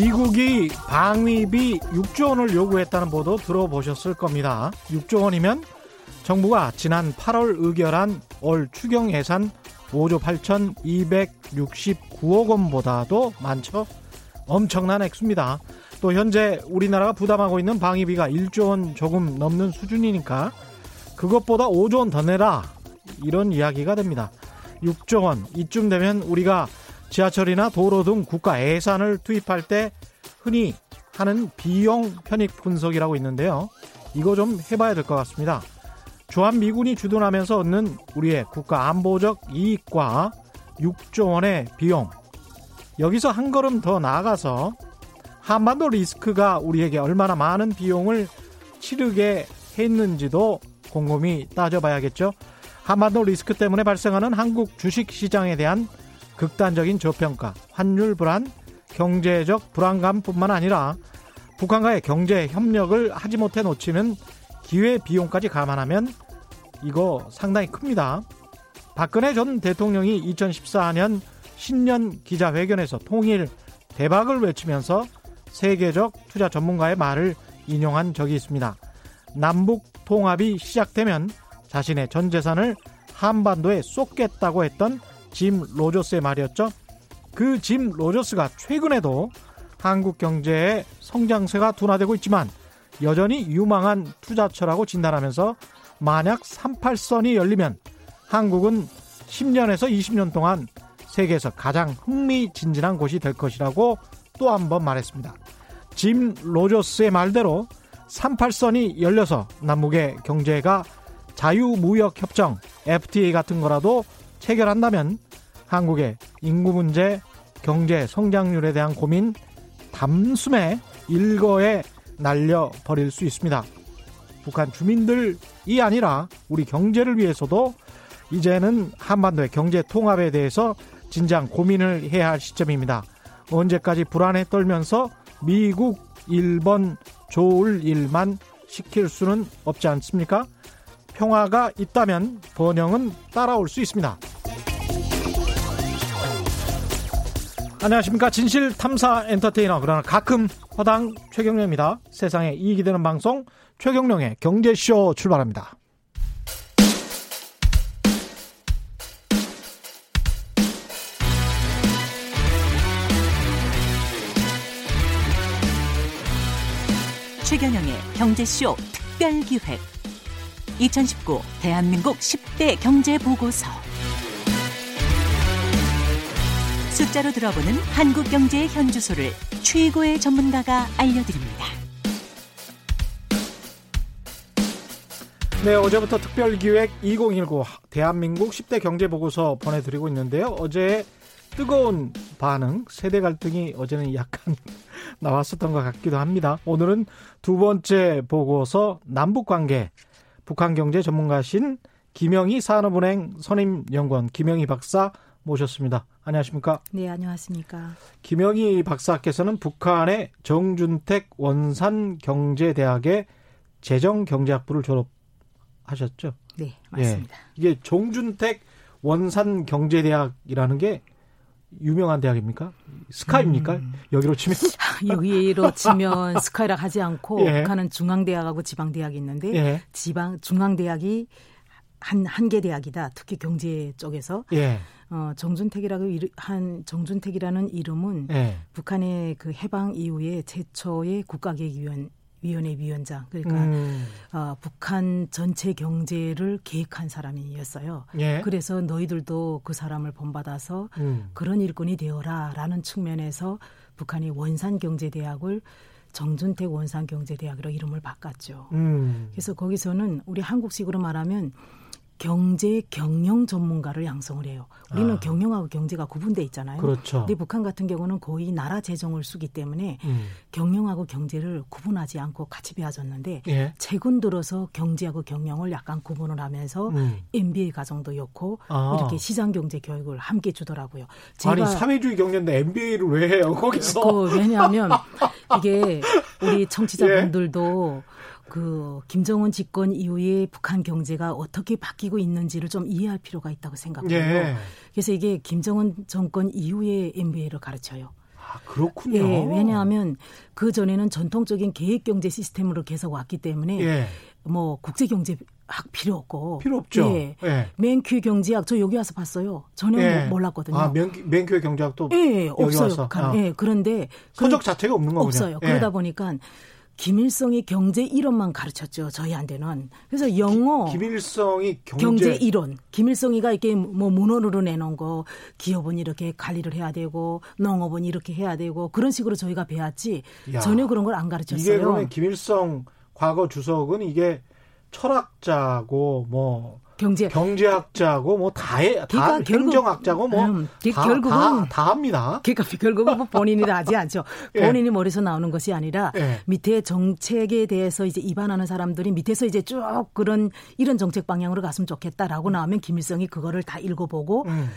미국이 방위비 6조 원을 요구했다는 보도 들어보셨을 겁니다. 6조 원이면 정부가 지난 8월 의결한 올 추경 예산 5조 8,269억 원보다도 많죠. 엄청난 액수입니다. 또 현재 우리나라가 부담하고 있는 방위비가 1조 원 조금 넘는 수준이니까 그것보다 5조 원 더 내라. 이런 이야기가 됩니다. 6조 원 이쯤 되면 우리가 지하철이나 도로 등 국가 예산을 투입할 때 흔히 하는 비용 편익 분석이라고 있는데요. 이거 좀 해봐야 될 것 같습니다. 주한미군이 주둔하면서 얻는 우리의 국가 안보적 이익과 6조 원의 비용. 여기서 한 걸음 더 나아가서 한반도 리스크가 우리에게 얼마나 많은 비용을 치르게 했는지도 곰곰이 따져봐야겠죠. 한반도 리스크 때문에 발생하는 한국 주식 시장에 대한 극단적인 저평가, 환율 불안, 경제적 불안감뿐만 아니라 북한과의 경제 협력을 하지 못해 놓치는 기회 비용까지 감안하면 이거 상당히 큽니다. 박근혜 전 대통령이 2014년 신년 기자회견에서 통일 대박을 외치면서 세계적 투자 전문가의 말을 인용한 적이 있습니다. 남북 통합이 시작되면 자신의 전 재산을 한반도에 쏟겠다고 했던 짐 로저스의 말이었죠. 그 짐 로저스가 최근에도 한국 경제의 성장세가 둔화되고 있지만 여전히 유망한 투자처라고 진단하면서 만약 38선이 열리면 한국은 10년에서 20년 동안 세계에서 가장 흥미진진한 곳이 될 것이라고 또 한 번 말했습니다. 짐 로저스의 말대로 38선이 열려서 남북의 경제가 자유무역협정 FTA 같은 거라도 체결한다면 한국의 인구 문제, 경제 성장률에 대한 고민 담숨에 일거에 날려버릴 수 있습니다. 북한 주민들이 아니라 우리 경제를 위해서도 이제는 한반도의 경제 통합에 대해서 진작 고민을 해야 할 시점입니다. 언제까지 불안에 떨면서 미국, 일본 좋을 일만 시킬 수는 없지 않습니까? 평화가 있다면 번영은 따라올 수 있습니다. 안녕하십니까. 진실 탐사 엔터테이너, 그러나 가끔 허당 최경령입니다. 세상에 이익이 되는 방송 최경령의 경제쇼 출발합니다. 최경영의 경제쇼 특별기획 2019 대한민국 10대 경제 보고서 숫자로 들어보는 한국 경제의 현주소를 최고의 전문가가 알려드립니다. 네, 어제부터 특별 기획 2019 대한민국 10대 경제 보고서 보내드리고 있는데요. 어제 뜨거운 반응, 세대 갈등이 어제는 약간 나왔었던 것 같기도 합니다. 오늘은 두 번째 보고서 남북 관계, 북한 경제 전문가신 김영희 산업은행 선임 연구원 김영희 박사 모셨습니다. 안녕하십니까? 네, 안녕하십니까? 김영희 박사께서는 북한의 정준택 원산 경제대학의 재정 경제학부를 졸업하셨죠? 네, 맞습니다. 예. 이게 정준택 원산 경제대학이라는 게 유명한 대학입니까? 스카입니까? 음. 여기로 치면? 여기로 치면 스카이라 하지 않고 예. 북한은 중앙대학하고 지방대학이 있는데 예. 지방 중앙대학이 한 한 개 대학이다. 특히 경제 쪽에서 예. 어, 정준택이라고 한 정준택이라는 이름은 예. 북한의 그 해방 이후에 최초의 국가계획위원 위원회 위원장 그러니까 음. 어, 북한 전체 경제를 계획한 사람이었어요. 예. 그래서 너희들도 그 사람을 본받아서 음. 그런 일꾼이 되어라라는 측면에서 북한이 원산 경제 대학을 정준택 원산 경제 대학으로 이름을 바꿨죠. 음. 그래서 거기서는 우리 한국식으로 말하면 경제 경영 전문가를 양성을 해요. 우리는 아. 경영하고 경제가 구분돼 있잖아요. 그렇죠. 근데 북한 같은 경우는 거의 나라 재정을 쓰기 때문에 음. 경영하고 경제를 구분하지 않고 같이 배워졌는데 예. 최근 들어서 경제하고 경영을 약간 구분을 하면서 음. MBA 과정도 였고 아. 이렇게 시장 경제 교육을 함께 주더라고요. 아니 사회주의 경제인데 MBA를 왜 해요 거기서? 그, 왜냐하면 이게 우리 청취자분들도 예. 그 김정은 집권 이후에 북한 경제가 어떻게 바뀌고 있는지를 좀 이해할 필요가 있다고 생각해요. 예. 그래서 이게 김정은 정권 이후에 MBA를 가르쳐요. 아, 그렇군요. 예, 왜냐하면 그 전에는 전통적인 계획 경제 시스템으로 계속 왔기 때문에 예. 뭐 국제 경제 학 필요 없고 필요 없죠. 예. 예. 맨큐 경제학 저 여기 와서 봤어요. 전혀 예. 몰랐거든요. 아, 맨큐, 경제학도 예, 없어요. 아. 예, 그런데 서적 자체가 없는 거군요. 없어요. 예. 그러다 보니까 김일성이 경제 이론만 가르쳤죠. 저희한테는. 그래서 영어 기, 김일성이 경제... 경제 이론. 김일성이가 이렇게 뭐 문헌으로 내놓은 거 기업은 이렇게 관리를 해야 되고 농업은 이렇게 해야 되고 그런 식으로 저희가 배웠지 야, 전혀 그런 걸 안 가르쳤어요. 이게 그러면 김일성 과거 주석은 이게 철학자고 뭐 경제 경제학자고 뭐 다해 다 행정학자고 뭐 음, 다, 결국은 다, 다, 합니다. 그러니까 결국은 뭐 본인이 다 하지 않죠. 예. 본인이 머리에서 나오는 것이 아니라 예. 밑에 정책에 대해서 이제 입안하는 사람들이 밑에서 이제 쭉 그런 이런 정책 방향으로 갔으면 좋겠다라고 나오면 김일성이 그거를 다 읽어보고 음.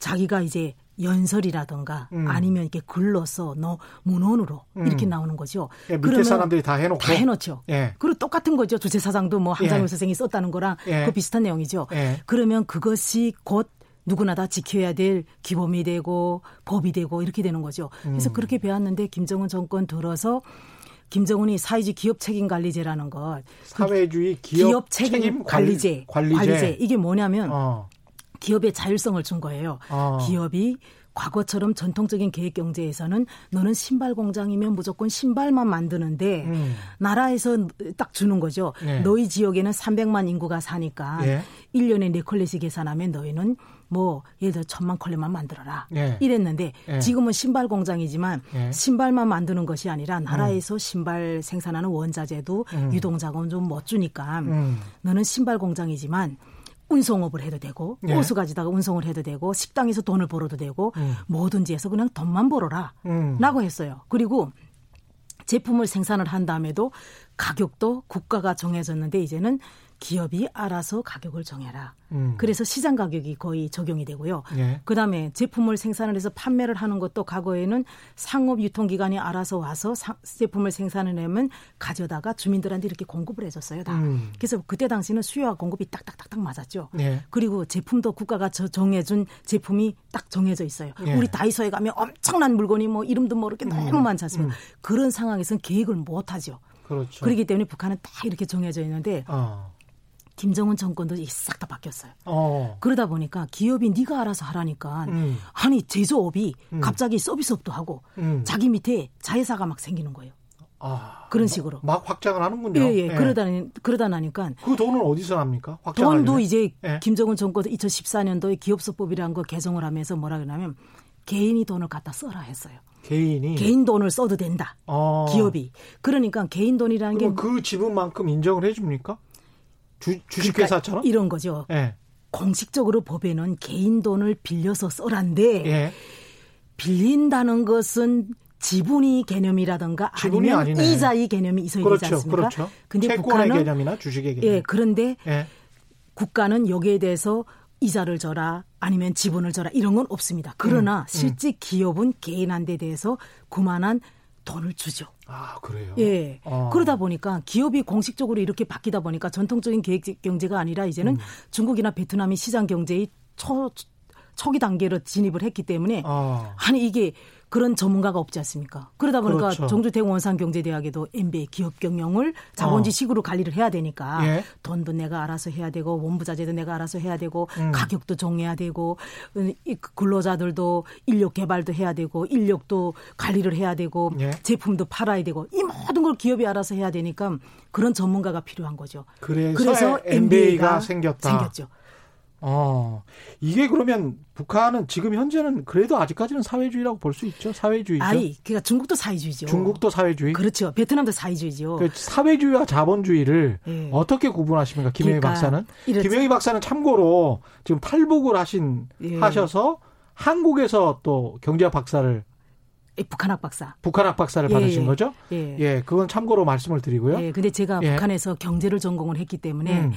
자기가 이제 연설이라든가 음. 아니면 이렇게 글로써 너 문헌으로 음. 이렇게 나오는 거죠. 예, 밑에 사람들이 다 해놓고 다 해놓죠. 예. 그리고 똑같은 거죠. 주체사상도 뭐 한장훈 예. 선생이 썼다는 거랑 예. 그 비슷한 내용이죠. 예. 그러면 그것이 곧 누구나 다 지켜야 될 기범이 되고 법이 되고 이렇게 되는 거죠. 그래서 음. 그렇게 배웠는데 김정은 정권 들어서 김정은이 사회주의 기업 책임 관리제라는 것 사회주의 기업, 기업 책임, 책임 관리제, 관리제 관리제 이게 뭐냐면 어. 기업의 자율성을 준 거예요. 어. 기업이 과거처럼 전통적인 계획 경제에서는 너는 신발 공장이면 무조건 신발만 만드는데 음. 나라에서 딱 주는 거죠. 네. 너희 지역에는 300만 인구가 사니까 네. 1년에 네컬레씩 계산하면 너희는 뭐 예를 들어 천만 컬레만 만들어라 네. 이랬는데 네. 지금은 신발 공장이지만 네. 신발만 만드는 것이 아니라 나라에서 음. 신발 생산하는 원자재도 음. 유동 자금 좀 못 주니까 음. 너는 신발 공장이지만 운송업을 해도 되고 네. 호수 가지다가 운송을 해도 되고 식당에서 돈을 벌어도 되고 음. 뭐든지 해서 그냥 돈만 벌어라 음. 라고 했어요. 그리고 제품을 생산을 한 다음에도 가격도 국가가 정해졌는데 이제는 기업이 알아서 가격을 정해라. 음. 그래서 시장 가격이 거의 적용이 되고요. 예. 그다음에 제품을 생산을 해서 판매를 하는 것도 과거에는 상업 유통기관이 알아서 와서 사, 제품을 생산을 하면 가져다가 주민들한테 이렇게 공급을 해줬어요. 다. 음. 그래서 그때 당시는 수요와 공급이 딱딱딱딱 맞았죠. 예. 그리고 제품도 국가가 저 정해준 제품이 딱 정해져 있어요. 예. 우리 다이소에 가면 엄청난 물건이 뭐 이름도 모르게 음. 너무 많지 않습니까? 음. 그런 상황에서는 계획을 못 하죠. 그렇죠. 그렇기 때문에 북한은 딱 이렇게 정해져 있는데 어. 김정은 정권도 싹 다 바뀌었어요. 어. 그러다 보니까 기업이 네가 알아서 하라니까 음. 아니 제조업이 음. 갑자기 서비스업도 하고 음. 자기 밑에 자회사가 막 생기는 거예요. 아, 그런 식으로 막 확장을 하는군요. 예, 예. 예. 그러다 그러다 나니까 그 돈은 어디서 납니까? 돈도 이제 예. 김정은 정권 2014년도에 기업소법이라는 거 개정을 하면서 뭐라 그러냐면 개인이 돈을 갖다 써라 했어요. 개인이 개인 돈을 써도 된다. 어. 기업이 그러니까 개인 돈이라는 게 그 지분만큼 인정을 해줍니까? 주, 주식회사처럼? 그러니까 이런 거죠. 예. 공식적으로 법에는 개인 돈을 빌려서 써란데 예. 빌린다는 것은 지분이 개념이라든가 지분이 아니면 아니네. 이자의 개념이 있어야 그렇죠, 되지 않습니까? 그렇죠. 근데 북한은 개념이나 주식의 개념. 예, 그런데 예. 국가는 여기에 대해서 이자를 줘라 아니면 지분을 줘라 이런 건 없습니다. 그러나 음, 음. 실제 기업은 개인한테 대해서 그만한 돈을 주죠. 아, 그래요? 예. 어. 그러다 보니까 기업이 공식적으로 이렇게 바뀌다 보니까 전통적인 계획 경제가 아니라 이제는 음. 중국이나 베트남이 시장 경제의 초, 초기 단계로 진입을 했기 때문에 어. 아니 이게 그런 전문가가 없지 않습니까? 그러다 보니까 그렇죠. 정주 대원산경제대학에도 MBA 기업 경영을 자본주의식으로 어. 관리를 해야 되니까 예. 돈도 내가 알아서 해야 되고 원부자재도 내가 알아서 해야 되고 음. 가격도 정해야 되고 그 근로자들도 인력 개발도 해야 되고 인력도 관리를 해야 되고 예. 제품도 팔아야 되고 이 모든 걸 기업이 알아서 해야 되니까 그런 전문가가 필요한 거죠. 그래서, 그래서 MBA가 생겼다. 생겼죠. 어, 이게 그러면 북한은 지금 현재는 그래도 아직까지는 사회주의라고 볼 수 있죠. 사회주의죠. 아니, 그러니까 중국도 사회주의죠. 중국도 사회주의. 그렇죠. 베트남도 사회주의죠. 그 사회주의와 자본주의를 네. 어떻게 구분하십니까, 김영희 그러니까 박사는? 이렇지. 김영희 박사는 참고로 지금 탈북을 하신 네. 하셔서 한국에서 또 경제학 박사를 예, 북한학 박사. 북한학 박사를 예, 받으신 예, 거죠? 예. 예, 그건 참고로 말씀을 드리고요. 예, 근데 제가 예. 북한에서 경제를 전공을 했기 때문에 음.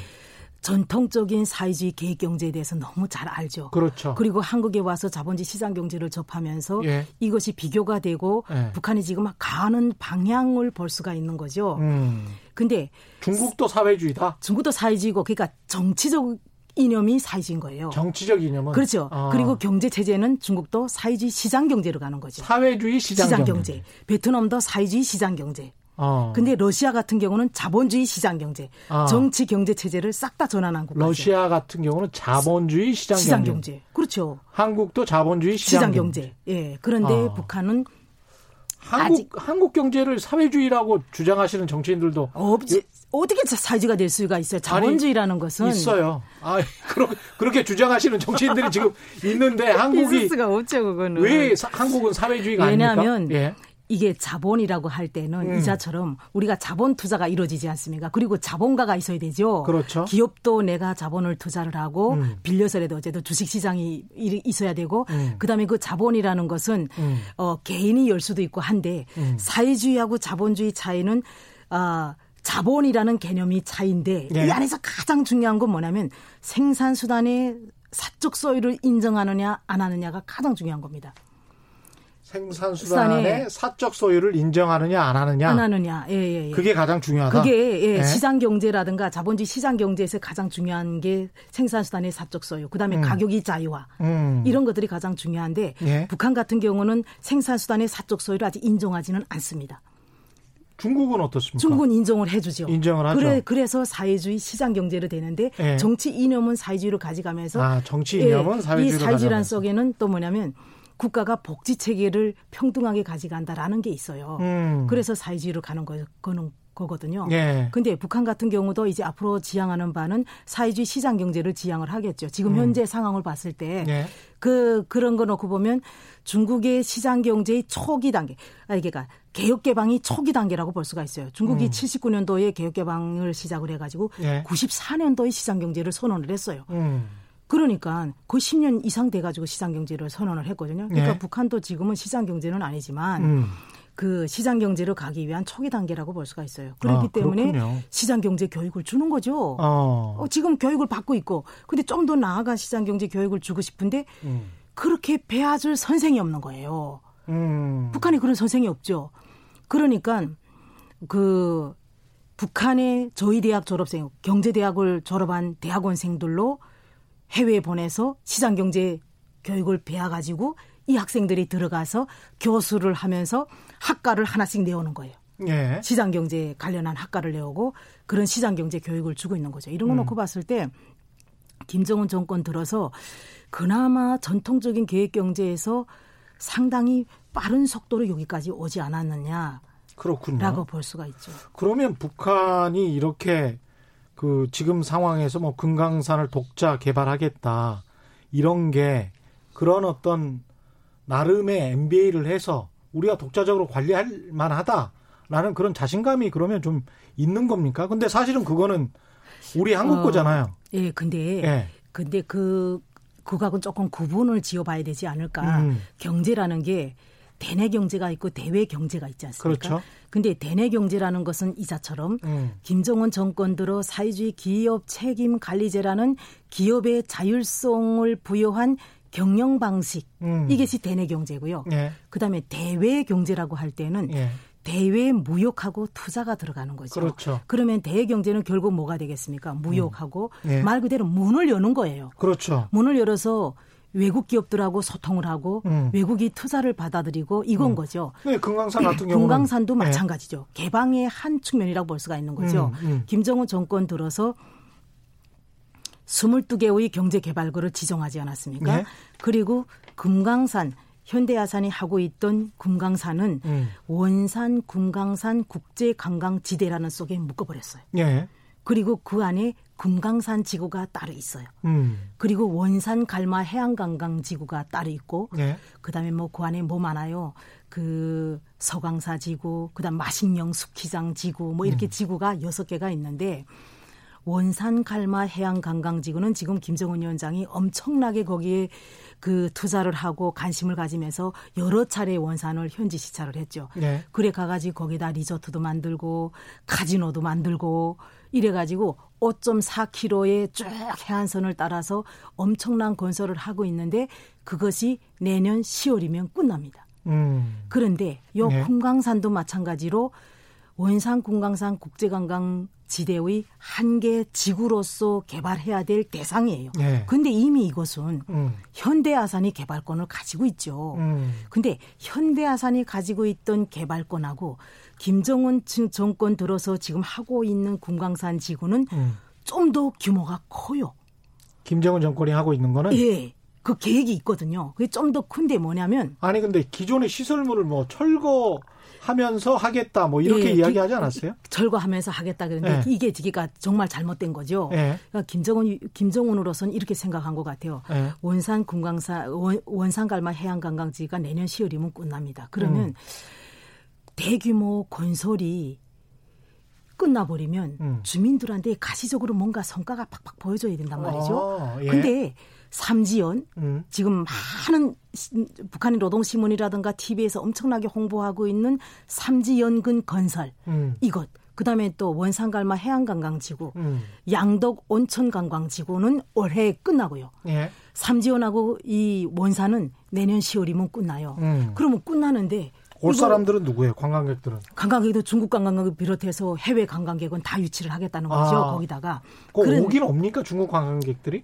전통적인 사회주의 계획 경제에 대해서 너무 잘 알죠. 그렇죠. 그리고 한국에 와서 자본주의 시장 경제를 접하면서 예. 이것이 비교가 되고 예. 북한이 지금 가는 방향을 볼 수가 있는 거죠. 음. 근데 중국도 사회주의다. 중국도 사회주의고 그러니까 정치적 이념이 사회주의인 거예요. 정치적 이념은 그렇죠. 아. 그리고 경제 체제는 중국도 사회주의 시장 경제로 가는 거죠. 사회주의 시장, 시장 경제. 경제. 베트남도 사회주의 시장 경제. 어. 근데 러시아 같은 경우는 자본주의 시장 경제, 어. 정치 경제 체제를 싹 다 전환한 국가죠. 러시아 같은 경우는 자본주의 시장, 시장 경제. 경제. 그렇죠. 한국도 자본주의 시장, 시장 경제. 예. 그런데 어. 북한은 한국 아직... 한국 경제를 사회주의라고 주장하시는 정치인들도 없지. 어떻게 사회주의가 될 수가 있어요? 자본주의라는 것은 있어요. 아, 그렇게 그렇게 주장하시는 정치인들이 지금 있는데 한국이 있을 수가 없죠, 그거는. 왜 사, 한국은 사회주의가 왜냐하면 아닙니까? 예. 이게 자본이라고 할 때는 음. 이자처럼 우리가 자본 투자가 이루어지지 않습니까? 그리고 자본가가 있어야 되죠. 그렇죠. 기업도 내가 자본을 투자를 하고 음. 빌려서라도 어제도 주식 시장이 있어야 되고 음. 그다음에 그 자본이라는 것은 음. 어 개인이 열 수도 있고 한데 음. 사회주의하고 자본주의 차이는 아 어, 자본이라는 개념이 차이인데 네. 이 안에서 가장 중요한 건 뭐냐면 생산 수단의 사적 소유를 인정하느냐 안 하느냐가 가장 중요한 겁니다. 생산수단의 사적 소유를 인정하느냐 안 하느냐 안 하느냐 예, 예, 예. 그게 가장 중요하다. 그게 예, 예. 시장 경제라든가 자본주의 시장 경제에서 가장 중요한 게 생산수단의 사적 소유, 그다음에 음. 가격이 자유화 음. 이런 것들이 가장 중요한데 예. 북한 같은 경우는 생산수단의 사적 소유를 아직 인정하지는 않습니다. 중국은 어떻습니까? 중국은 인정을 해주죠. 인정을 하죠. 그래, 그래서 사회주의 시장 경제로 되는데 예. 정치 이념은 사회주의로 가져가면서 아, 정치 이념은 예, 사회주의로 이 사회주의란 속에는 또 뭐냐면 국가가 복지 체계를 평등하게 가져간다라는 게 있어요. 음. 그래서 사회주의로 가는 거, 거는 거거든요. 예. 근데 북한 같은 경우도 이제 앞으로 지향하는 바는 사회주의 시장 경제를 지향을 하겠죠. 지금 음. 현재 상황을 봤을 때 예. 그 그런 거 놓고 보면 중국의 시장 경제의 초기 단계, 아니 그러니까 개혁 개방이 초기 단계라고 볼 수가 있어요. 중국이 음. 79년도에 개혁 개방을 시작을 해가지고 예. 94년도에 시장 경제를 선언을 했어요. 음. 그러니까 거의 10년 이상 돼가지고 시장 경제를 선언을 했거든요. 그러니까 네. 북한도 지금은 시장 경제는 아니지만 음. 그 시장 경제로 가기 위한 초기 단계라고 볼 수가 있어요. 그렇기 아, 때문에. 시장 경제 교육을 주는 거죠. 어. 어, 지금 교육을 받고 있고, 근데 좀 더 나아간 시장 경제 교육을 주고 싶은데 음. 그렇게 배워줄 선생이 없는 거예요. 음. 북한에 그런 선생이 없죠. 그러니까 그 북한의 저희 대학 졸업생, 경제대학을 졸업한 대학원생들로 해외에 보내서 시장 경제 교육을 배워가지고 이 학생들이 들어가서 교수를 하면서 학과를 하나씩 내오는 거예요. 예. 시장 경제 관련한 학과를 내오고 그런 시장 경제 교육을 주고 있는 거죠. 이런 거 음. 놓고 봤을 때 김정은 정권 들어서 그나마 전통적인 계획 경제에서 상당히 빠른 속도로 여기까지 오지 않았느냐. 그렇군요. 라고 볼 수가 있죠. 그러면 북한이 이렇게 그 지금 상황에서 뭐 금강산을 독자 개발하겠다 이런 게 그런 어떤 나름의 MBA를 해서 우리가 독자적으로 관리할 만하다라는 그런 자신감이 그러면 좀 있는 겁니까? 근데 사실은 그거는 우리 한국 어, 거잖아요. 예, 근데 예. 근데 그 국악은 조금 구분을 지어봐야 되지 않을까. 음. 경제라는 게 대내 경제가 있고 대외 경제가 있지 않습니까? 그렇죠. 근데 대내 경제라는 것은 이자처럼 음. 김정은 정권 들어 사회주의 기업 책임 관리제라는 기업의 자율성을 부여한 경영 방식 음. 이것이 대내 경제고요. 예. 그다음에 대외 경제라고 할 때는 예. 대외 무역하고 투자가 들어가는 거죠. 그렇죠. 그러면 대외 경제는 결국 뭐가 되겠습니까? 무역하고 음. 예. 말 그대로 문을 여는 거예요. 그렇죠. 문을 열어서 외국 기업들하고 소통을 하고 음. 외국이 투자를 받아들이고 이건 음. 거죠. 네, 금강산 같은 경우는 금강산도 예. 마찬가지죠. 개방의 한 측면이라고 볼 수가 있는 거죠. 음, 음. 김정은 정권 들어서 22개의 경제개발구를 지정하지 않았습니까? 네. 그리고 금강산 현대야산이 하고 있던 금강산은 음. 원산 금강산 국제관광지대라는 속에 묶어버렸어요. 예. 그리고 그 안에 금강산 지구가 따로 있어요. 음. 그리고 원산 갈마 해양관광 지구가 따로 있고 예. 그다음에 뭐 그 안에 뭐 많아요. 그 서강사 지구, 그다음 마식령 스키장 지구 뭐 이렇게 음. 지구가 여섯 개가 있는데 원산 갈마 해양관광 지구는 지금 김정은 위원장이 엄청나게 거기에 그 투자를 하고 관심을 가지면서 여러 차례 원산을 현지 시찰을 했죠. 예. 그래 가가지고 거기다 리조트도 만들고 카지노도 만들고 이래가지고 5.4km의 쭉 해안선을 따라서 엄청난 건설을 하고 있는데 그것이 내년 10월이면 끝납니다. 음. 그런데 요 네. 금강산도 마찬가지로 원산 금강산 국제관광 지대의 한계 지구로서 개발해야 될 대상이에요. 네. 근데 이미 이것은 음. 현대아산이 개발권을 가지고 있죠. 음. 근데 현대아산이 가지고 있던 개발권하고 김정은 정권 들어서 지금 하고 있는 금강산 지구는 음. 좀더 규모가 커요. 김정은 정권이 하고 있는 거는 예. 그 계획이 있거든요. 그게 좀 더 큰데 뭐냐면 아니 근데 기존의 시설물을 뭐 철거 하면서 하겠다 뭐 이렇게 예, 이야기하지 않았어요? 철거하면서 하겠다 그런데 예. 이게 지기가 정말 잘못된 거죠. 예. 그러니까 김정은 김정은으로서는 이렇게 생각한 것 같아요. 예. 원산 금강산 원, 산 갈마 해양 관광지가 내년 10월이면 끝납니다. 그러면 음. 대규모 건설이 끝나버리면 음. 주민들한테 가시적으로 뭔가 성과가 팍팍 보여줘야 된단 말이죠. 아, 예. 근데 삼지연 음. 지금 많은 북한의 노동신문이라든가 TV에서 엄청나게 홍보하고 있는 삼지연근 건설 음. 이것 그다음에 또 원산갈마 해양관광지구 음. 양덕 온천관광지구는 올해 끝나고요. 예. 삼지연하고 이 원산은 내년 10월이면 끝나요. 음. 그러면 끝나는데 올 사람들은 누구예요? 관광객들은? 관광객도 중국 관광객을 비롯해서 해외 관광객은 다 유치를 하겠다는 거죠. 아, 거기다가. 그런 오긴 옵니까 중국 관광객들이?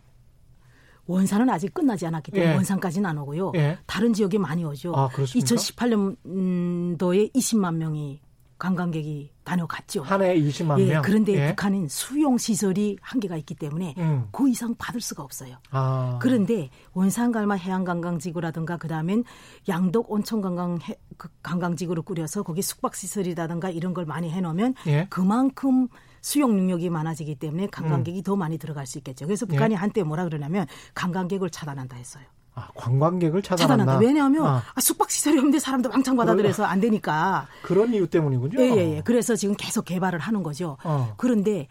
원산은 아직 끝나지 않았기 때문에 예. 원산까지는 안 오고요. 예. 다른 지역에 많이 오죠. 아, 2018년도에 20만 명이 관광객이 다녀갔죠. 한해 20만 예, 명. 그런데 예. 북한은 수용 시설이 한계가 있기 때문에 음. 그 이상 받을 수가 없어요. 아. 그런데 원산갈마 해양관광지구라든가 그다음엔 양덕 온천관광 그 관광지구를 꾸려서 거기 숙박 시설이라든가 이런 걸 많이 해놓으면 예. 그만큼 수용 능력이 많아지기 때문에 관광객이 음. 더 많이 들어갈 수 있겠죠. 그래서 북한이 예. 한때 뭐라 그러냐면 관광객을 차단한다 했어요. 아, 관광객을 차단한다. 차단한다. 왜냐하면 아. 아, 숙박 시설이 없는데 사람들 왕창 받아들여서 안 되니까. 그런 이유 때문이군요. 예, 예, 예. 그래서 지금 계속 개발을 하는 거죠. 어. 그런데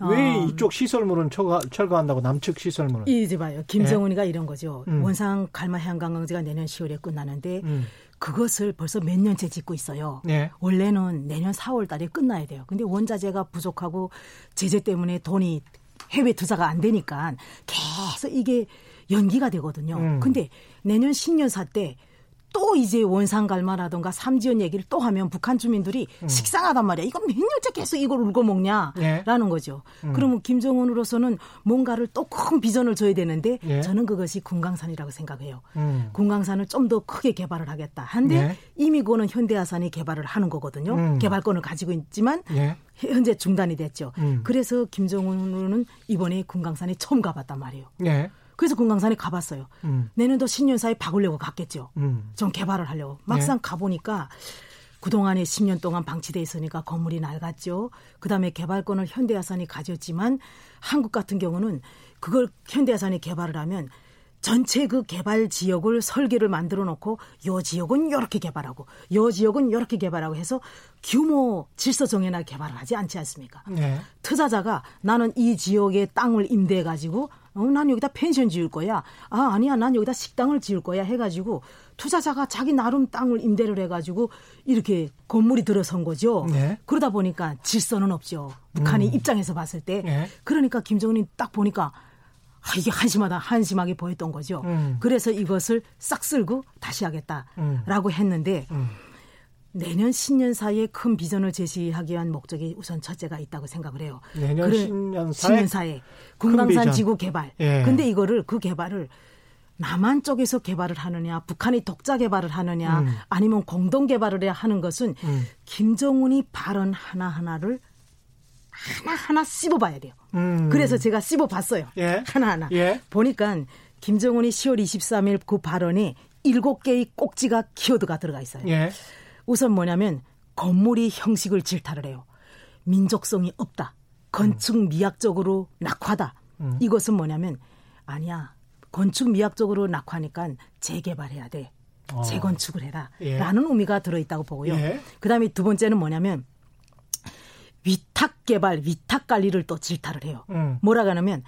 왜 어, 이쪽 시설물은 철거, 철거 한다고 남측 시설물은? 이제 봐요. 김정은이가 예? 이런 거죠. 음. 원상 갈마 해양관광지가 내년 10월에 끝나는데 음. 그것을 벌써 몇 년째 짓고 있어요. 예. 원래는 내년 4월 달에 끝나야 돼요. 근데 원자재가 부족하고 제재 때문에 돈이 해외 투자가 안 되니까 계속 이게 연기가 되거든요. 음. 근데 내년 신년사 때 또 이제 원산 갈마라든가 삼지연 얘기를 또 하면 북한 주민들이 음. 식상하단 말이야. 이건 몇 년째 계속 이걸 울고 먹냐라는 예. 거죠. 음. 그러면 김정은으로서는 뭔가를 또 큰 비전을 줘야 되는데 예. 저는 그것이 군강산이라고 생각해요. 음. 군강산을 좀 더 크게 개발을 하겠다. 한데 예. 이미 그거는 현대아산이 개발을 하는 거거든요. 음. 개발권을 가지고 있지만 예. 현재 중단이 됐죠. 음. 그래서 김정은은 이번에 군강산에 처음 가봤단 말이에요. 예. 그래서 금강산에 가봤어요. 음. 내년도 신년사에 박으려고 갔겠죠. 음. 좀 개발을 하려고. 막상 네. 가보니까 그동안에 10년 동안 방치돼 있으니까 건물이 낡았죠. 그다음에 개발권을 현대야산이 가졌지만 한국 같은 경우는 그걸 현대야산이 개발을 하면 전체 그 개발 지역을 설계를 만들어 놓고 요 지역은 이렇게 개발하고 요 지역은 이렇게 개발하고 해서 규모 질서 정해나 개발을 하지 않지 않습니까? 네. 투자자가 나는 이 지역의 땅을 임대해 가지고 어, 난 여기다 펜션 지을 거야. 아, 아니야. 난 여기다 식당을 지을 거야. 해가지고 투자자가 자기 나름 땅을 임대를 해가지고 이렇게 건물이 들어선 거죠. 네. 그러다 보니까 질서는 없죠. 북한이 음. 입장에서 봤을 때. 네. 그러니까 김정은이 딱 보니까 아, 이게 한심하다, 한심하게 보였던 거죠. 음. 그래서 이것을 싹 쓸고 다시 하겠다라고 음. 했는데 음. 내년 신년 사이에 큰 비전을 제시하기 위한 목적이 우선 첫째가 있다고 생각을 해요. 내년 그래, 신년 사에, 신년 사에 금강산 지구 개발. 예. 근데 이거를 그 개발을 남한 쪽에서 개발을 하느냐, 북한이 독자 개발을 하느냐, 음. 아니면 공동 개발을 해야 하는 것은 음. 김정은이 발언 하나 하나를 하나 하나 씹어봐야 돼요. 음. 그래서 제가 씹어봤어요. 예. 하나 하나 예. 보니까 김정은이 10월 23일 그 발언에 일곱 개의 꼭지가 키워드가 들어가 있어요. 예. 우선 뭐냐면 건물이 형식을 질타를 해요. 민족성이 없다. 건축 미학적으로 낙화다. 음. 이것은 뭐냐면 아니야. 건축 미학적으로 낙화니까 재개발해야 돼. 어. 재건축을 해라. 예. 라는 의미가 들어있다고 보고요. 예. 그 다음에 두 번째는 뭐냐면 위탁 개발, 위탁 관리를 또 질타를 해요. 음. 뭐라 그러냐면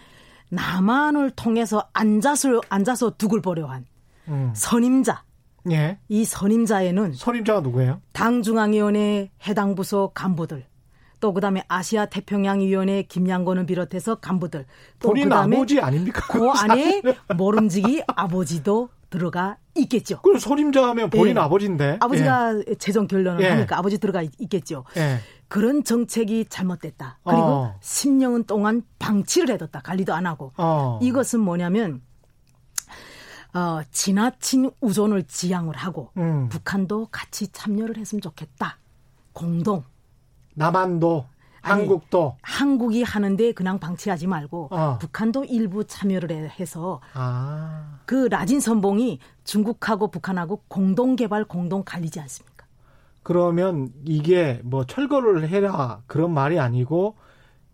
남한을 통해서 앉아서, 앉아서 둑을 보려 한 음. 선임자, 예. 이 선임자에는 선임자가 누구예요? 당 중앙위원회 해당 부서 간부들 또 그다음에 아시아 태평양 위원회 김양권을 비롯해서 간부들 또 본인 그다음에 아버지 아닙니까? 그 안에 모름지기 아버지도 들어가 있겠죠. 그럼 선임자 하면 본인 예. 아버지인데. 아버지가 예. 재정 결론을 예. 하니까 아버지 들어가 있, 겠죠 예. 그런 정책이 잘못됐다. 그리고 어. 10년 동안 방치를 해뒀다. 관리도 안 하고. 어. 이것은 뭐냐면 어, 지나친 우존을 지향을 하고 음. 북한도 같이 참여를 했으면 좋겠다. 공동. 남한도 아니, 한국도 한국이 하는데 그냥 방치하지 말고 어. 북한도 일부 참여를 해서 아. 그 라진 선봉이 중국하고 북한하고 공동 개발 공동 관리지 않습니까? 그러면 이게 뭐 철거를 해라 그런 말이 아니고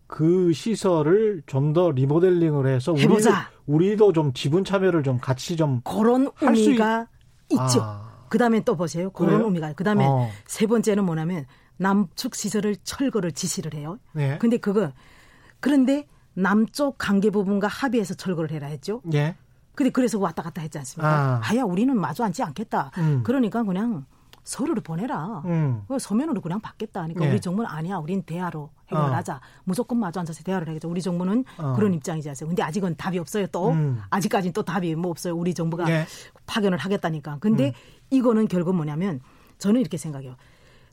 그 시설을 좀 더 리모델링을 해서. 우리도, 우리도 좀 지분 참여를 좀 같이 좀 그런 의미가 있... 있죠. 아. 그다음에 또 보세요. 그런 그래요? 의미가. 그다음에 어. 세 번째는 뭐냐면 남측 시설을 철거를 지시를 해요. 네. 근데 그거 그런데 남쪽 관계 부분과 합의해서 철거를 해라 했죠. 예. 근데 그래서 왔다 갔다 했지 않습니까? 아. 야 우리는 마주 앉지 않겠다. 음. 그러니까 그냥 서류를 보내라. 음. 서면으로 그냥 받겠다. 그러니까 예. 우리 정부는 아니야. 우린 대화로 해결하자. 어. 무조건 마주 앉아서 대화를 해야겠죠. 우리 정부는 어. 그런 입장이지 않습니까? 근데 아직은 답이 없어요. 또 음. 아직까지는 또 답이 뭐 없어요. 우리 정부가 예. 파견을 하겠다니까. 근데 음. 이거는 결국 뭐냐면 저는 이렇게 생각해요.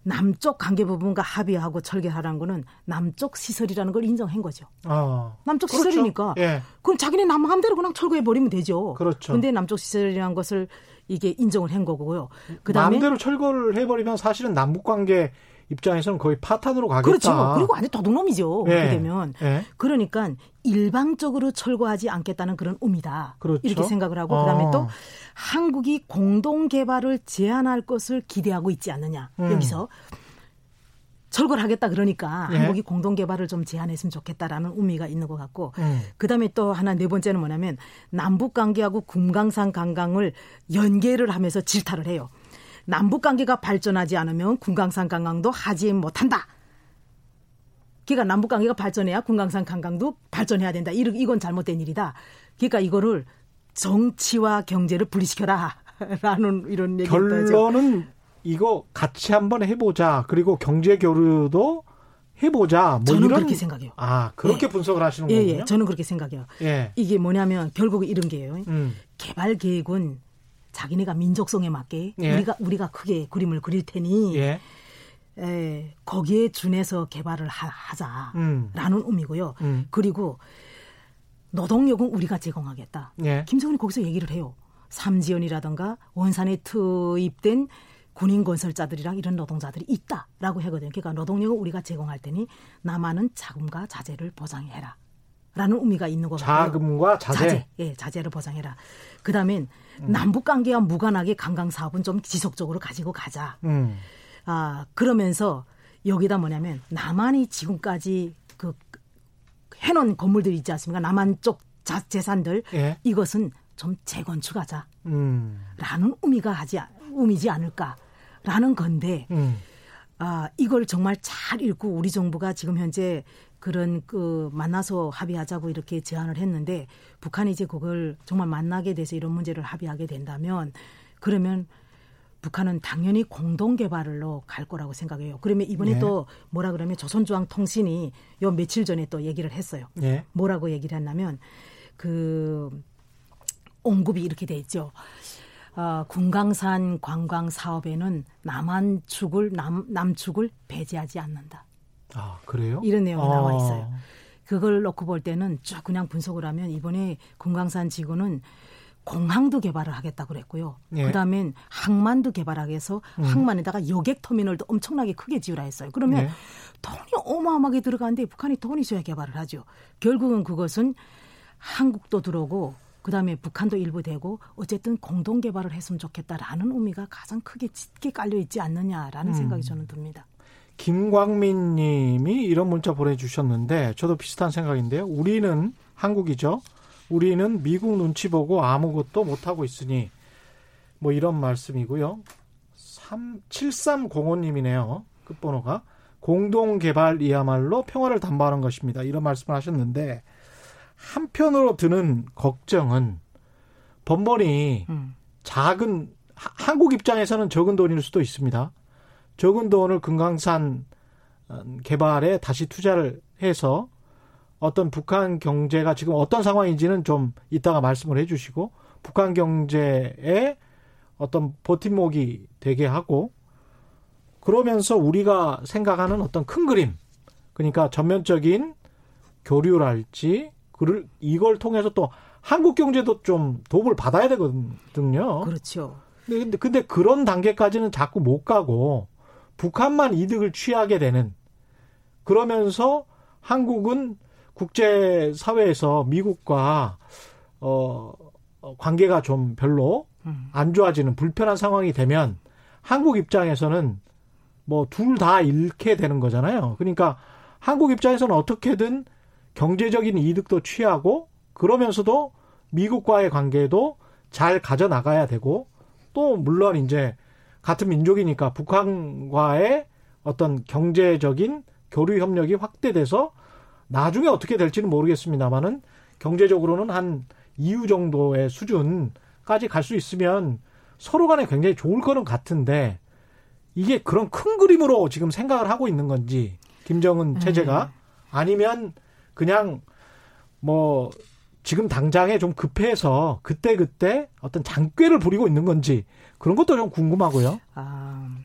남쪽 관계 부분과 합의하고 철개하라는 거는 남쪽 시설이라는 걸 인정한 거죠. 어. 남쪽 그렇죠. 시설이니까. 예. 그럼 자기네 남 마음대로 그냥 철거해 버리면 되죠. 그렇죠. 근데 남쪽 시설이라는 것을 이게 인정을 한 거고요. 그다음에 마음대로 철거를 해 버리면 사실은 남북 관계 입장에서는 거의 파탄으로 가겠다. 그렇죠. 그리고 완전 도둑놈이죠. 예. 그렇게 되면. 예. 그러니까 일방적으로 철거하지 않겠다는 그런 의미다. 그렇죠. 이렇게 생각을 하고 어. 그다음에 또 한국이 공동 개발을 제한할 것을 기대하고 있지 않느냐. 음. 여기서 철거를 하겠다 그러니까 예. 한국이 공동 개발을 좀 제한했으면 좋겠다라는 의미가 있는 것 같고 음. 그다음에 또 하나 네 번째는 뭐냐면 남북 관계하고 금강산 관광을 연계를 하면서 질타를 해요. 남북 관계가 발전하지 않으면 군강산 관광도 하지 못한다. 그러니까 남북 관계가 발전해야 군강산 관광도 발전해야 된다. 이건 잘못된 일이다. 그러니까 이거를 정치와 경제를 분리시켜라. 라는 이런 얘기 결론은 이거 같이 한번 해보자. 그리고 경제 교류도 해보자. 뭐 저는 이런... 그렇게 생각해요. 아 그렇게 예. 분석을 하시는 거군요. 예, 예, 저는 그렇게 생각해요. 예. 이게 뭐냐면 결국 이런 게요. 음. 개발 계획은 자기네가 민족성에 맞게 예. 우리가 우리가 크게 그림을 그릴 테니 예. 에, 거기에 준해서 개발을 하, 자라는 음. 의미고요. 음. 그리고 노동력은 우리가 제공하겠다. 예. 김정은이 거기서 얘기를 해요. 삼지연이라든가 원산에 투입된 군인 건설자들이랑 이런 노동자들이 있다라고 하거든요. 그러니까 노동력을 우리가 제공할 테니 남한은 자금과 자재를 보장해라. 라는 의미가 있는 것 같아요. 자금과 자재. 자재. 예, 자재를 보장해라. 그 다음엔 음. 남북 관계와 무관하게 관광 사업은 좀 지속적으로 가지고 가자. 음. 아, 그러면서 여기다 뭐냐면 남한이 지금까지 그 해놓은 건물들 있지 않습니까? 남한 쪽 자, 재산들 예. 이것은 좀 재건축하자. 음. 라는 의미가 하지 의미지 않을까 라는 건데 음. 아, 이걸 정말 잘 읽고 우리 정부가 지금 현재 그런 그 만나서 합의하자고 이렇게 제안을 했는데 북한이 이제 그걸 정말 만나게 돼서 이런 문제를 합의하게 된다면 그러면 북한은 당연히 공동 개발로 갈 거라고 생각해요. 그러면 이번에 네. 또 뭐라 그러면 조선중앙통신이 요 며칠 전에 또 얘기를 했어요. 네. 뭐라고 얘기를 했냐면 그 언급이 이렇게 돼 있죠. 어, 군강산 관광 사업에는 남한 축을 남 남축을 배제하지 않는다. 아, 그래요? 이런 내용이 아. 나와 있어요. 그걸 놓고 볼 때는 쭉 그냥 분석을 하면 이번에 금강산 지구는 공항도 개발을 하겠다 그랬고요. 예. 그다음엔 항만도 개발하게 해서 음. 항만에다가 여객 터미널도 엄청나게 크게 지으라 했어요. 그러면 예. 돈이 어마어마하게 들어가는데 북한이 돈이 줘야 개발을 하죠. 결국은 그것은 한국도 들어오고 그다음에 북한도 일부 되고 어쨌든 공동 개발을 했으면 좋겠다라는 의미가 가장 크게 짙게 깔려 있지 않느냐라는 음. 생각이 저는 듭니다. 김광민 님이 이런 문자 보내주셨는데 저도 비슷한 생각인데요. 우리는 한국이죠. 우리는 미국 눈치 보고 아무것도 못하고 있으니 뭐 이런 말씀이고요. 3, 7305님이네요. 끝번호가. 공동개발이야말로 평화를 담보하는 것입니다. 이런 말씀을 하셨는데 한편으로 드는 걱정은 번번이 음. 작은 한국 입장에서는 적은 돈일 수도 있습니다. 적은 돈을 금강산 어, 개발에 다시 투자를 해서 어떤 북한 경제가 지금 어떤 상황인지는 좀 이따가 말씀을 해주시고 북한 경제에 어떤 버팀목이 되게 하고 그러면서 우리가 생각하는 어떤 큰 그림, 그러니까 전면적인 교류랄지, 이걸 통해서 또 한국 경제도 좀 도움을 받아야 되거든요. 그렇죠. 근데, 근데 그런 단계까지는 자꾸 못 가고 북한만 이득을 취하게 되는 그러면서 한국은 국제 사회에서 미국과 어 관계가 좀 별로 음. 안 좋아지는 불편한 상황이 되면 한국 입장에서는 뭐 둘 다 잃게 되는 거잖아요. 그러니까 한국 입장에서는 어떻게든 경제적인 이득도 취하고 그러면서도 미국과의 관계도 잘 가져나가야 되고 또 물론 이제 같은 민족이니까 북한과의 어떤 경제적인 교류 협력이 확대돼서 나중에 어떻게 될지는 모르겠습니다만은 경제적으로는 한 이후 정도의 수준까지 갈 수 있으면 서로 간에 굉장히 좋을 거는 같은데 이게 그런 큰 그림으로 지금 생각을 하고 있는 건지 김정은 네. 체제가 아니면 그냥 뭐 지금 당장에 좀 급해서 그때 그때 어떤 장꾀를 부리고 있는 건지 그런 것도 좀 궁금하고요. 아,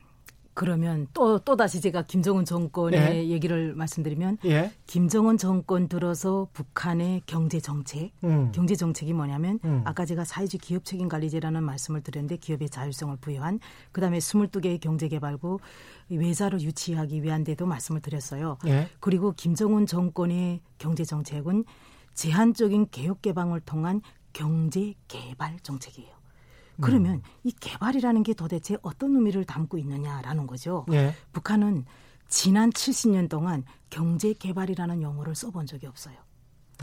그러면 또, 또 다시 제가 김정은 정권의 예. 얘기를 말씀드리면, 예. 김정은 정권 들어서 북한의 경제 정책, 음. 경제 정책이 뭐냐면, 음. 아까 제가 사회주의 기업 책임 관리제라는 말씀을 드렸는데, 기업의 자율성을 부여한, 그 다음에 22개의 경제 개발구, 외자를 유치하기 위한 데도 말씀을 드렸어요. 예. 그리고 김정은 정권의 경제 정책은 제한적인 개혁 개방을 통한 경제 개발 정책이에요. 그러면 음. 이 개발이라는 게 도대체 어떤 의미를 담고 있느냐라는 거죠. 예. 북한은 지난 70년 동안 경제 개발이라는 용어를 써본 적이 없어요.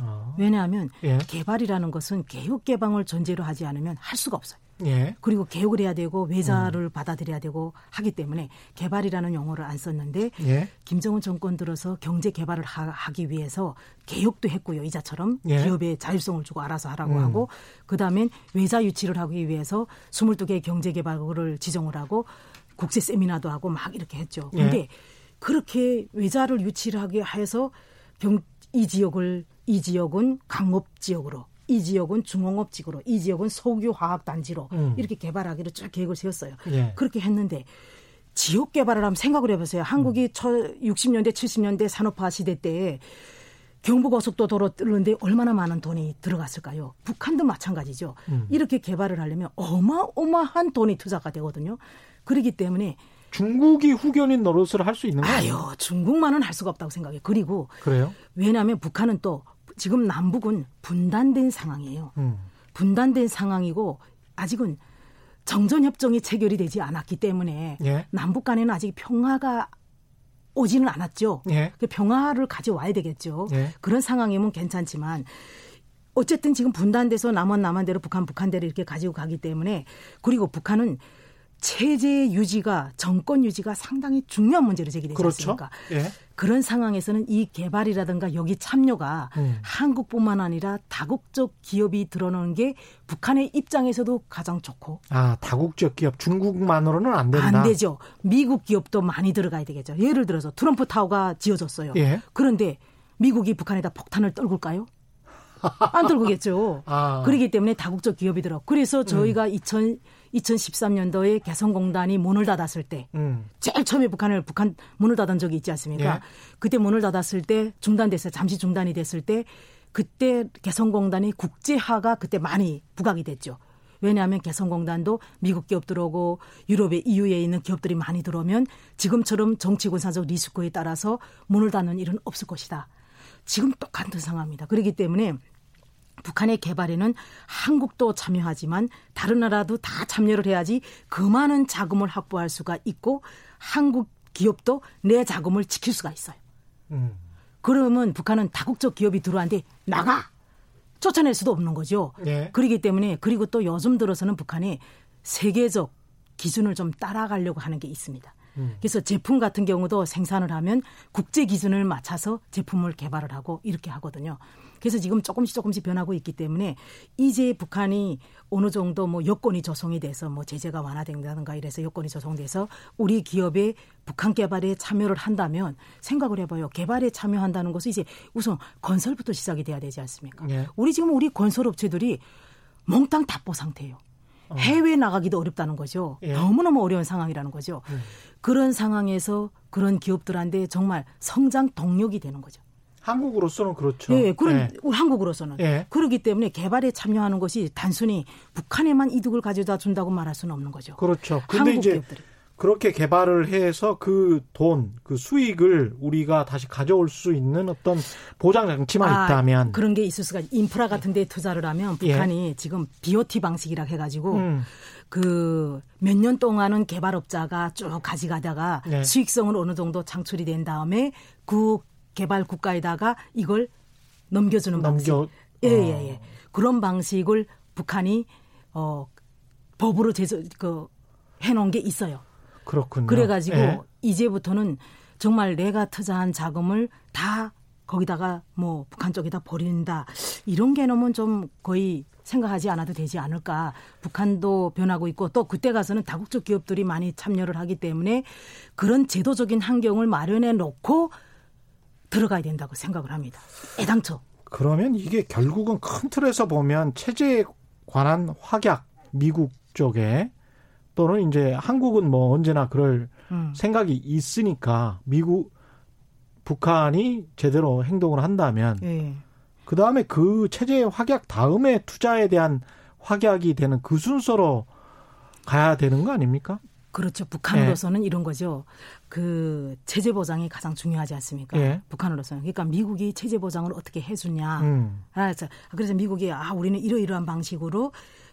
아. 왜냐하면 예. 개발이라는 것은 개혁 개방을 전제로 하지 않으면 할 수가 없어요. 예. 그리고 개혁을 해야 되고 외자를 음. 받아들여야 되고 하기 때문에 개발이라는 용어를 안 썼는데 예. 김정은 정권 들어서 경제 개발을 하, 기 위해서 개혁도 했고요 이자처럼 예. 기업의 자율성을 주고 알아서 하라고 음. 하고 그다음엔 외자 유치를 하기 위해서 22개 경제 개발을 지정을 하고 국제 세미나도 하고 막 이렇게 했죠. 예. 근데 그렇게 외자를 유치를 하게 해서 경, 이 지역을 이 지역은 강업 지역으로 이 지역은 중공업 지구로, 이 지역은 석유 화학 단지로 음. 이렇게 개발하기로 쭉 계획을 세웠어요. 예. 그렇게 했는데 지역 개발을 한번 생각을 해보세요. 한국이 음. 60년대, 70년대 산업화 시대 때 경부고속도로 뚫는데 얼마나 많은 돈이 들어갔을까요? 북한도 마찬가지죠. 음. 이렇게 개발을 하려면 어마어마한 돈이 투자가 되거든요. 그렇기 때문에 중국이 후견인 노릇을 할 수 있는 거예요? 아유, 중국만은 할 수가 없다고 생각해요. 그리고 그래요? 왜냐하면 북한은 또 지금 남북은 분단된 상황이에요. 음. 분단된 상황이고 아직은 정전 협정이 체결이 되지 않았기 때문에 예. 남북 간에는 아직 평화가 오지는 않았죠. 예. 그 평화를 가져와야 되겠죠. 예. 그런 상황이면 괜찮지만 어쨌든 지금 분단돼서 남원 남한대로 북한 북한대로 이렇게 가지고 가기 때문에 그리고 북한은 체제 유지가 정권 유지가 상당히 중요한 문제로 제기되지 그렇죠? 않습니까? 예. 그런 상황에서는 이 개발이라든가 여기 참여가 음. 한국뿐만 아니라 다국적 기업이 들어오는 게 북한의 입장에서도 가장 좋고. 아 다국적 기업 중국만으로는 안 된다. 안 되죠. 미국 기업도 많이 들어가야 되겠죠. 예를 들어서 트럼프 타워가 지어졌어요. 예. 그런데 미국이 북한에다 폭탄을 떨굴까요? 안 떨구겠죠. 아. 그러기 때문에 다국적 기업이 들어. 그래서 저희가 음. 2000 2013년도에 개성공단이 문을 닫았을 때 음. 제일 처음에 북한을 북한 문을 닫은 적이 있지 않습니까? 예. 그때 문을 닫았을 때 중단됐어요. 잠시 중단이 됐을 때 그때 개성공단이 국제화가 그때 많이 부각이 됐죠. 왜냐하면 개성공단도 미국 기업 들어오고 유럽의 EU에 있는 기업들이 많이 들어오면 지금처럼 정치 군사적 리스크에 따라서 문을 닫는 일은 없을 것이다. 지금 똑같은 상황입니다. 그렇기 때문에 북한의 개발에는 한국도 참여하지만 다른 나라도 다 참여를 해야지 그 많은 자금을 확보할 수가 있고 한국 기업도 내 자금을 지킬 수가 있어요. 음. 그러면 북한은 다국적 기업이 들어왔는데 나가 쫓아낼 수도 없는 거죠. 예. 그렇기 때문에 그리고 또 요즘 들어서는 북한이 세계적 기준을 좀 따라가려고 하는 게 있습니다. 음. 그래서 제품 같은 경우도 생산을 하면 국제 기준을 맞춰서 제품을 개발을 하고 이렇게 하거든요. 그래서 지금 조금씩 조금씩 변하고 있기 때문에 이제 북한이 어느 정도 뭐 여건이 조성이 돼서 뭐 제재가 완화된다든가 이래서 여건이 조성돼서 우리 기업의 북한 개발에 참여를 한다면 생각을 해봐요. 개발에 참여한다는 것은 이제 우선 건설부터 시작이 돼야 되지 않습니까? 네. 우리 지금 우리 건설업체들이 몽땅 답보 상태예요. 어. 해외 나가기도 어렵다는 거죠. 예. 너무너무 어려운 상황이라는 거죠. 음. 그런 상황에서 그런 기업들한테 정말 성장 동력이 되는 거죠. 한국으로서는 그렇죠. 예, 그런 예. 한국으로서는 예. 그렇기 때문에 개발에 참여하는 것이 단순히 북한에만 이득을 가져다 준다고 말할 수는 없는 거죠. 그렇죠. 근데 이제 기업들이. 그렇게 개발을 해서 그 돈, 그 수익을 우리가 다시 가져올 수 있는 어떤 보장 장치만 아, 있다면 그런 게 있을 수가 인프라 같은 데 투자를 하면 예. 북한이 예. 지금 BOT 방식이라 해 가지고 음. 그몇 년 동안은 개발업자가 쭉 가져가다가 예. 수익성은 어느 정도 창출이 된 다음에 그 개발 국가에다가 이걸 넘겨주는 넘겨, 방식. 예, 예, 예. 그런 방식을 북한이 어 법으로 제조 그 해놓은 게 있어요. 그렇군요. 그래가지고 예. 이제부터는 정말 내가 투자한 자금을 다 거기다가 뭐 북한 쪽에다 버린다 이런 개념은 좀 거의 생각하지 않아도 되지 않을까. 북한도 변하고 있고 또 그때 가서는 다국적 기업들이 많이 참여를 하기 때문에 그런 제도적인 환경을 마련해 놓고 들어가야 된다고 생각을 합니다. 애당초. 그러면 이게 결국은 큰 틀에서 보면 체제에 관한 확약 미국 쪽에 또는 이제 한국은 뭐 언제나 그럴 음. 생각이 있으니까 미국 북한이 제대로 행동을 한다면 네. 그 다음에 그 체제의 확약 다음에 투자에 대한 확약이 되는 그 순서로 가야 되는 거 아닙니까? 그렇죠. 북한으로서는 예. 이런 거죠. 그 체제 보장이 가장 중요하지 않습니까? 예. 북한으로서는. 그러니까 미국이 체제 보장을 어떻게 해주냐. 음. 그래서 미국이 아 우리는 이러이러한 방식으로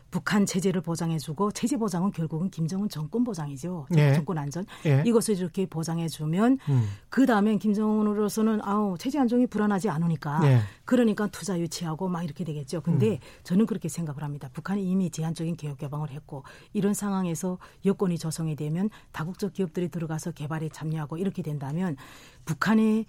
북한 체제를 보장해주고 체제 보장은 결국은 김정은 정권 보장이죠. 예. 정권 안전 예. 이것을 이렇게 보장해주면 음. 그 다음엔 김정은으로서는 아우 체제 안정이 불안하지 않으니까 예. 그러니까 투자 유치하고 막 이렇게 되겠죠. 근데 음. 저는 그렇게 생각을 합니다. 북한이 이미 제한적인 개혁 개방을 했고 이런 상황에서 여건이 조성이 되면 다국적 기업들이 들어가서 개발에 참여하고 이렇게 된다면 북한의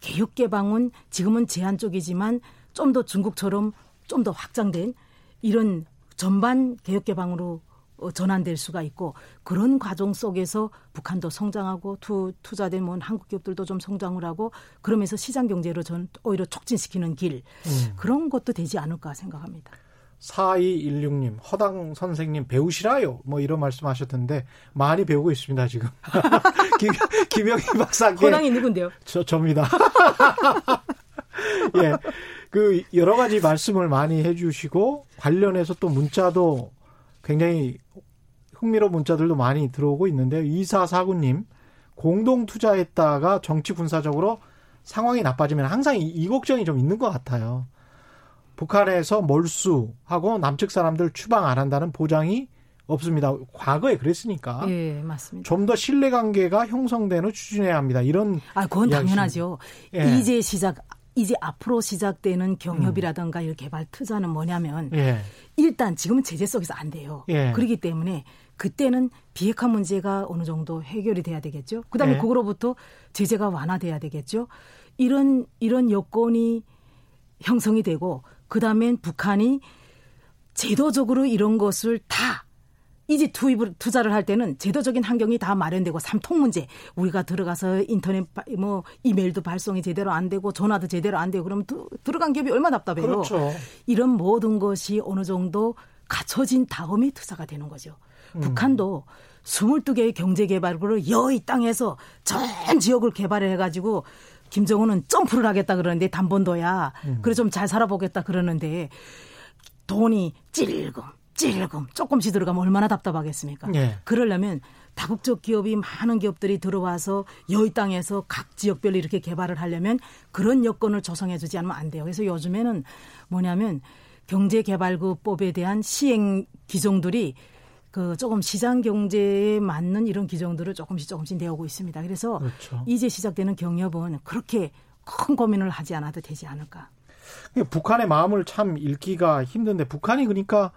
개혁 개방은 지금은 제한적이지만 좀 더 중국처럼 좀 더 확장된 이런 전반 개혁 개방으로 어, 전환될 수가 있고 그런 과정 속에서 북한도 성장하고 투, 투자된 뭐 한국 기업들도 좀 성장을 하고 그러면서 시장 경제로 전 오히려 촉진시키는 길 음. 그런 것도 되지 않을까 생각합니다. 4216님, 허당 선생님 배우시라요. 뭐 이런 말씀 하셨던데 많이 배우고 있습니다, 지금. 김, 김영희 박사께. 허당이 누군데요? 저, 접니다. 예. 그 여러 가지 말씀을 많이 해주시고 관련해서 또 문자도 굉장히 흥미로운 문자들도 많이 들어오고 있는데요. 2449님, 공동 투자했다가 정치 군사적으로 상황이 나빠지면 항상 이, 이 걱정이 좀 있는 것 같아요. 북한에서 몰수하고 남측 사람들 추방 안 한다는 보장이 없습니다. 과거에 그랬으니까. 예, 맞습니다. 좀 더 신뢰 관계가 형성되는 추진해야 합니다. 이런 아, 그건 당연하죠. 예. 이제 시작 이제 앞으로 시작되는 경협이라든가 음. 이 개발 투자는 뭐냐면 예. 일단 지금은 제재 속에서 안 돼요. 예. 그렇기 때문에 그때는 비핵화 문제가 어느 정도 해결이 돼야 되겠죠. 그다음에 예. 그거로부터 제재가 완화돼야 되겠죠. 이런 이런 여건이 형성이 되고 그다음엔 북한이 제도적으로 이런 것을 다 이제 투입을 투자를 할 때는 제도적인 환경이 다 마련되고 삼통 문제 우리가 들어가서 인터넷 뭐 이메일도 발송이 제대로 안 되고 전화도 제대로 안 되고 그러면 두, 들어간 기업이 얼마나 답답해요. 그렇죠. 이런 모든 것이 어느 정도 갖춰진 다음에 투자가 되는 거죠. 음. 북한도 22개의 경제 개발구를 여의 땅에서 전 지역을 개발을 해가지고 김정은은 점프를 하겠다 그러는데 단번도야. 음. 그래 좀 잘 살아보겠다 그러는데 돈이 찔금 찔금 조금씩 들어가면 얼마나 답답하겠습니까? 예. 그러려면 다국적 기업이 많은 기업들이 들어와서 여의 땅에서 각 지역별로 이렇게 개발을 하려면 그런 여건을 조성해 주지 않으면 안 돼요. 그래서 요즘에는 뭐냐면 경제개발구법에 대한 시행 기종들이 그 조금 시장 경제에 맞는 이런 기종들을 조금씩 조금씩 내오고 있습니다. 그래서 그렇죠. 이제 시작되는 경협은 그렇게 큰 고민을 하지 않아도 되지 않을까. 북한의 마음을 참 읽기가 힘든데 북한이 그러니까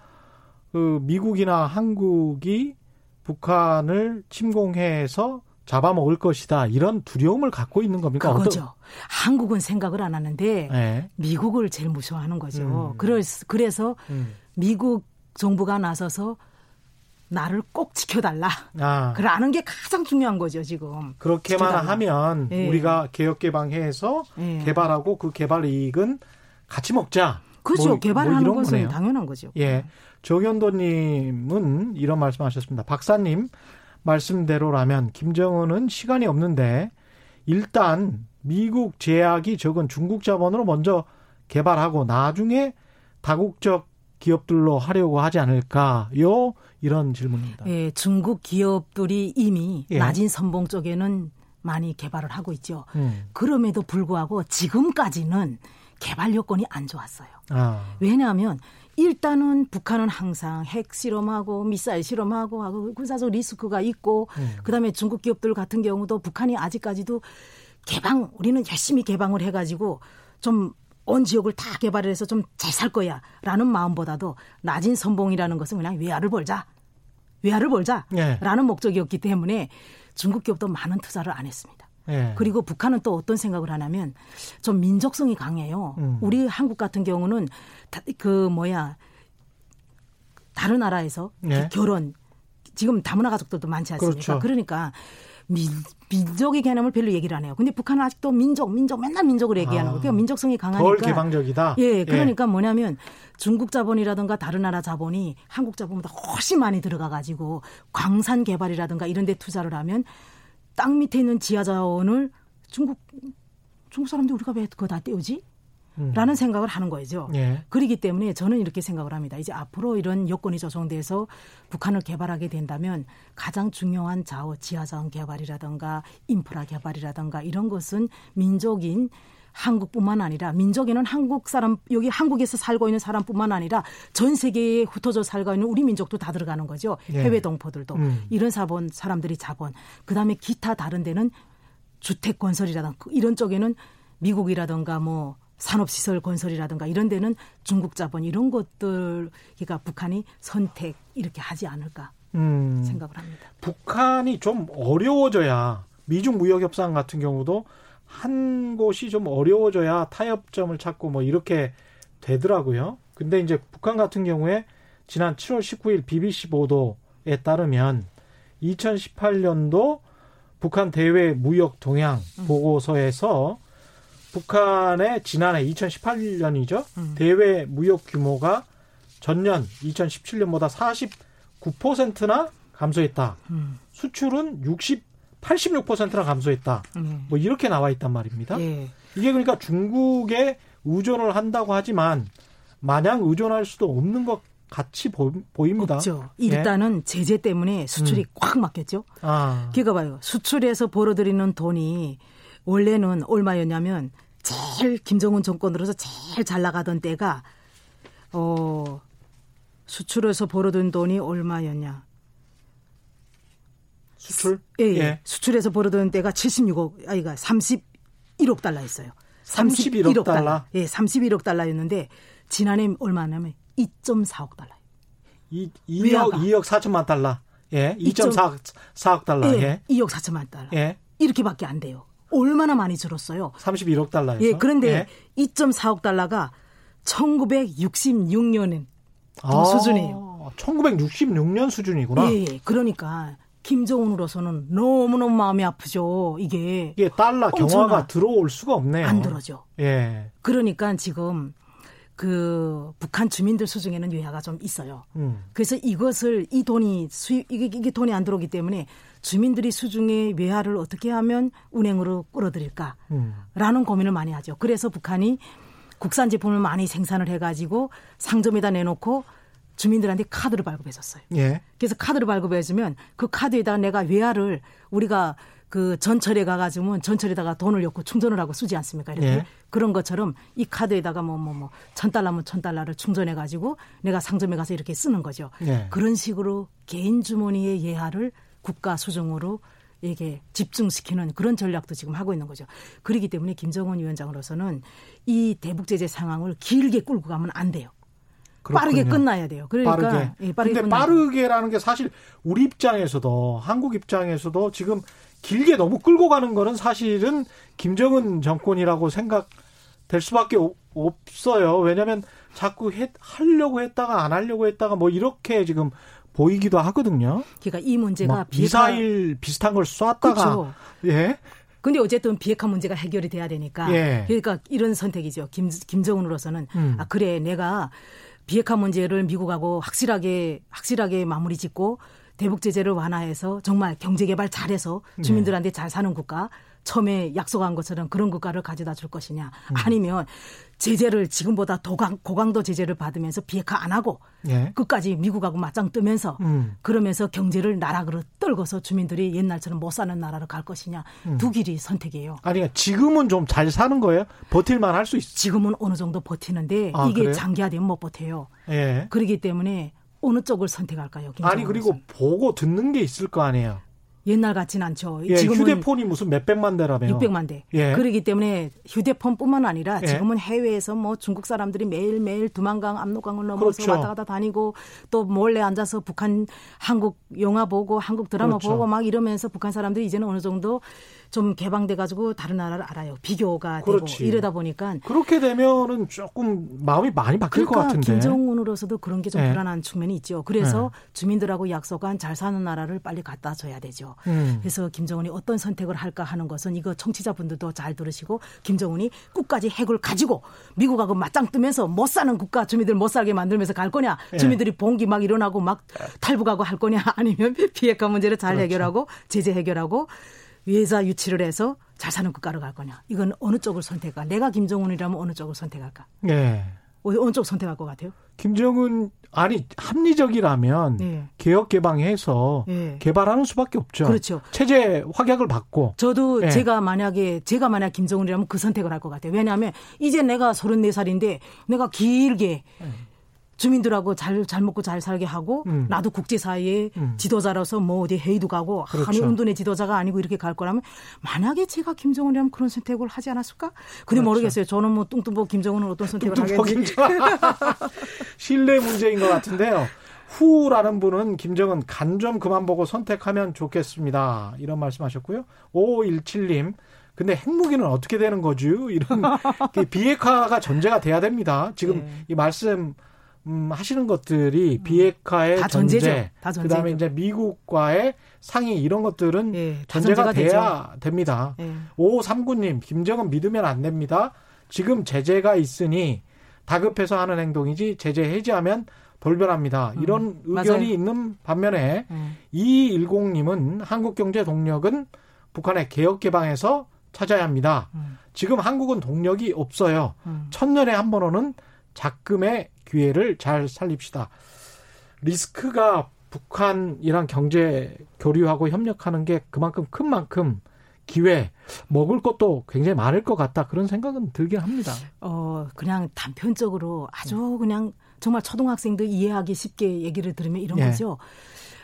그 미국이나 한국이 북한을 침공해서 잡아먹을 것이다 이런 두려움을 갖고 있는 겁니까? 그거죠. 어떤... 한국은 생각을 안 하는데 네. 미국을 제일 무서워하는 거죠. 음. 그래서 음. 미국 정부가 나서서 나를 꼭 지켜달라. 아. 그러는 게 가장 중요한 거죠 지금. 그렇게만 지켜달라. 하면 네. 우리가 개혁 개방해서 네. 개발하고 그 개발 이익은 같이 먹자. 그렇죠. 뭐, 개발하는 뭐 것은 거네요. 당연한 거죠. 예. 조현도님은 이런 말씀하셨습니다. 박사님 말씀대로라면 김정은은 시간이 없는데 일단 미국 제약이 적은 중국 자본으로 먼저 개발하고 나중에 다국적 기업들로 하려고 하지 않을까요? 이런 질문입니다. 예, 중국 기업들이 이미 예. 낮은 선봉 쪽에는 많이 개발을 하고 있죠. 음. 그럼에도 불구하고 지금까지는 개발 여건이 안 좋았어요. 아. 왜냐하면 일단은 북한은 항상 핵 실험하고 미사일 실험하고 하고 군사적 리스크가 있고 음. 그다음에 중국 기업들 같은 경우도 북한이 아직까지도 개방 우리는 열심히 개방을 해가지고 좀 온 지역을 다 개발을 해서 좀 잘 살 거야라는 마음보다도 낮은 선봉이라는 것은 그냥 외화를 벌자 외화를 벌자라는 예. 목적이었기 때문에 중국 기업도 많은 투자를 안 했습니다. 예. 그리고 북한은 또 어떤 생각을 하냐면 좀 민족성이 강해요. 음. 우리 한국 같은 경우는 그 뭐야 다른 나라에서 예. 결혼 지금 다문화 가족들도 많지 않습니까? 그렇죠. 그러니까 민, 민족의 개념을 별로 얘기를 안 해요. 근데 북한은 아직도 민족, 민족, 맨날 민족을 얘기하는 아, 거예요. 그러니까 민족성이 강하니까. 덜 개방적이다? 예, 예, 그러니까 예. 뭐냐면 중국 자본이라든가 다른 나라 자본이 한국 자본보다 훨씬 많이 들어가가지고 광산 개발이라든가 이런 데 투자를 하면 땅 밑에 있는 지하 자원을 중국, 중국 사람들 우리가 왜 그거 다 떼우지? 라는 생각을 하는 거죠. 예. 그렇기 때문에 저는 이렇게 생각을 합니다. 이제 앞으로 이런 여건이 조성돼서 북한을 개발하게 된다면 가장 중요한 자원, 지하자원 개발이라든가 인프라 개발이라든가 이런 것은 민족인 한국뿐만 아니라 민족에는 한국 사람 여기 한국에서 살고 있는 사람뿐만 아니라 전 세계에 흩어져 살고 있는 우리 민족도 다 들어가는 거죠. 예. 해외 동포들도 음. 이런 사본 사람들이 자본 그다음에 기타 다른 데는 주택 건설이라든가 이런 쪽에는 미국이라든가 뭐 산업시설 건설이라든가 이런 데는 중국 자본 이런 것들 그러니까 북한이 선택 이렇게 하지 않을까 음, 생각을 합니다. 북한이 좀 어려워져야 미중 무역 협상 같은 경우도 한 곳이 좀 어려워져야 타협점을 찾고 뭐 이렇게 되더라고요. 근데 이제 북한 같은 경우에 지난 7월 19일 BBC 보도에 따르면 2018년도 북한 대외 무역 동향 음. 보고서에서 북한의 지난해 2018년이죠. 음. 대외 무역 규모가 전년 2017년보다 49%나 감소했다. 음. 수출은 60 86%나 감소했다. 음. 뭐 이렇게 나와 있단 말입니다. 예. 이게 그러니까 중국에 의존을 한다고 하지만 마냥 의존할 수도 없는 것 같이 보, 입니다 없죠. 일단은 예? 제재 때문에 수출이 음. 꽉 막혔죠. 아. 그러니까 봐요. 수출에서 벌어들이는 돈이 원래는 얼마였냐면 제일 김정은 정권으로서 제일 잘 나가던 때가 어 수출에서 벌어든 돈이 얼마였냐? 수출? 예, 예. 예. 수출에서 벌어든 때가 76억 아이가 31억 달러였어요. 31억, 31억 달러. 달러. 예, 31억 달러였는데 지난해 얼마냐면 2.4억 달러. 이 2억 2억 4천만 달러. 예. 2.4억 4억 달러. 예. 예. 2억 4천만 달러. 예. 이렇게밖에 안 돼요. 얼마나 많이 줄었어요. 31억 달러에서. 예, 그런데 예. 2.4억 달러가 1966년엔 아, 수준이에요. 1966년 수준이구나. 예, 예. 그러니까 김정은으로서는 너무너무 마음이 아프죠. 이게. 이게 달러 경화가 들어올 수가 없네요. 안 들어죠. 예. 그러니까 지금 그 북한 주민들 수중에는 외화가 좀 있어요. 음. 그래서 이것을 이 돈이 수입 이게, 이게 돈이 안 들어오기 때문에 주민들이 수중에 외화를 어떻게 하면 운행으로 끌어들일까라는 음. 고민을 많이 하죠. 그래서 북한이 국산 제품을 많이 생산을 해가지고 상점에다 내놓고 주민들한테 카드를 발급해줬어요. 예. 그래서 카드를 발급해주면 그 카드에다 내가 외화를 우리가 그 전철에 가가지고 전철에다가 돈을 넣고 충전을 하고 쓰지 않습니까? 이렇게 예. 그런 것처럼 이 카드에다가 뭐 뭐 뭐 천 달러면 천 달러를 충전해가지고 내가 상점에 가서 이렇게 쓰는 거죠. 예. 그런 식으로 개인 주머니의 예하를 국가 수중으로 이게 집중시키는 그런 전략도 지금 하고 있는 거죠. 그렇기 때문에 김정은 위원장으로서는 이 대북 제재 상황을 길게 끌고 가면 안 돼요. 그렇군요. 빠르게 끝나야 돼요. 그러니까 빠르게. 예, 빠르게 근데 빠르게라는 게 사실 우리 입장에서도 한국 입장에서도 지금 길게 너무 끌고 가는 거는 사실은 김정은 정권이라고 생각될 수밖에 없어요. 왜냐하면 자꾸 해, 하려고 했다가 안 하려고 했다가 뭐 이렇게 지금 보이기도 하거든요. 그러니까 이 문제가 미사일 비슷한 걸 쐈다가 그렇죠. 예. 근데 어쨌든 비핵화 문제가 해결이 돼야 되니까. 예. 그러니까 이런 선택이죠. 김, 김정은으로서는 음. 아 그래 내가 비핵화 문제를 미국하고 확실하게 확실하게 마무리 짓고 대북 제재를 완화해서 정말 경제 개발 잘해서 네. 주민들한테 잘 사는 국가 처음에 약속한 것처럼 그런 국가를 가져다 줄 것이냐 음. 아니면 제재를 지금보다 도강, 고강도 제재를 받으면서 비핵화 안 하고 예. 끝까지 미국하고 맞짱 뜨면서 음. 그러면서 경제를 나락으로 떨궈서 주민들이 옛날처럼 못 사는 나라로 갈 것이냐 음. 두 길이 선택이에요. 아니 그러니까 지금은 좀 잘 사는 거예요? 버틸만 할 수 있어요? 지금은 어느 정도 버티는데 아, 이게 그래요? 장기화되면 못 버텨요. 예. 그렇기 때문에 어느 쪽을 선택할까요? 아니 그리고 보고 듣는 게 있을 거 아니에요. 옛날 같진 않죠. 예, 지금은 휴대폰이 무슨 몇백만 대라며요. 600만 대. 예. 그러기 때문에 휴대폰뿐만 아니라 예. 지금은 해외에서 뭐 중국 사람들이 매일매일 두만강, 압록강을 넘어서 그렇죠. 왔다 갔다 다니고 또 몰래 앉아서 북한 한국 영화 보고 한국 드라마 그렇죠. 보고 막 이러면서 북한 사람들이 이제는 어느 정도 좀 개방돼 가지고 다른 나라를 알아요. 비교가 그렇지. 되고 이러다 보니까 그렇게 되면은 조금 마음이 많이 바뀔 그러니까 것 같은데. 김정은으로서도 그런 게좀 네. 불안한 측면이 있죠. 그래서 네. 주민들하고 약속한 잘 사는 나라를 빨리 갖다 줘야 되죠. 음. 그래서 김정은이 어떤 선택을 할까 하는 것은 이거 청취자분들도 잘 들으시고 김정은이 끝까지 핵을 가지고 미국하고 맞짱 뜨면서 못 사는 국가 주민들 못 살게 만들면서 갈 거냐 네. 주민들이 봉기 막 일어나고 막 탈북하고 할 거냐 아니면 비핵화 문제를 잘 그렇죠. 해결하고 제재 해결하고 외자 유치를 해서 잘 사는 국가로 갈 거냐. 이건 어느 쪽을 선택할까? 내가 김정은이라면 어느 쪽을 선택할까? 네. 어느 쪽 선택할 것 같아요? 김정은 아니 합리적이라면 네. 개혁 개방해서 네. 개발하는 수밖에 없죠. 그렇죠. 체제 확약을 받고. 저도 네. 제가 만약에 제가 만약 김정은이라면 그 선택을 할 것 같아요. 왜냐하면 이제 내가 34살인데 내가 길게 네. 주민들하고 잘, 잘 먹고 잘 살게 하고 음. 나도 국제사회의 음. 지도자로서 뭐 어디 회의도 가고 그렇죠. 한일 운동의 지도자가 아니고 이렇게 갈 거라면 만약에 제가 김정은이라면 그런 선택을 하지 않았을까? 근데 그렇죠. 모르겠어요. 저는 뭐 뚱뚱보 김정은은 어떤 선택을 하겠는지. 신뢰 문제인 것 같은데요. 후라는 분은 김정은 간 좀 그만 보고 선택하면 좋겠습니다. 이런 말씀하셨고요. 5517님. 근데 핵무기는 어떻게 되는 거죠? 이런 비핵화가 전제가 돼야 됩니다. 지금 네. 이 말씀 음, 하시는 것들이 음. 비핵화의 전제, 전제 그다음에 이제 미국과의 상의 이런 것들은 예, 전제가 돼야 되죠. 됩니다. 예. 5539님, 김정은 믿으면 안 됩니다. 지금 제재가 있으니 다급해서 하는 행동이지 제재 해제하면 돌변합니다. 음, 이런 의견이 맞아요. 있는 반면에 음. 2210님은 한국 경제 동력은 북한의 개혁 개방에서 찾아야 합니다. 음. 지금 한국은 동력이 없어요. 음. 천년에 한 번 오는 작금의 기회를 잘 살립시다. 리스크가 북한이랑 경제 교류하고 협력하는 게 그만큼 큰 만큼 기회 먹을 것도 굉장히 많을 것 같다 그런 생각은 들긴 합니다. 어 그냥 단편적으로 아주 그냥 정말 초등학생들 이해하기 쉽게 얘기를 들으면 이런 예. 거죠.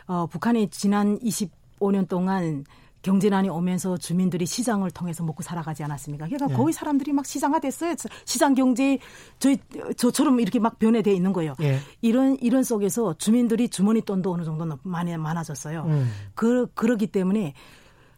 어 북한이 지난 25년 동안 경제난이 오면서 주민들이 시장을 통해서 먹고 살아가지 않았습니까? 그러니까 예. 거의 사람들이 막 시장화됐어요. 시장 경제 저희 저처럼 이렇게 막 변해돼 있는 거예요. 예. 이런 이런 속에서 주민들이 주머니 돈도 어느 정도 많이 많아졌어요. 음. 그 그러기 때문에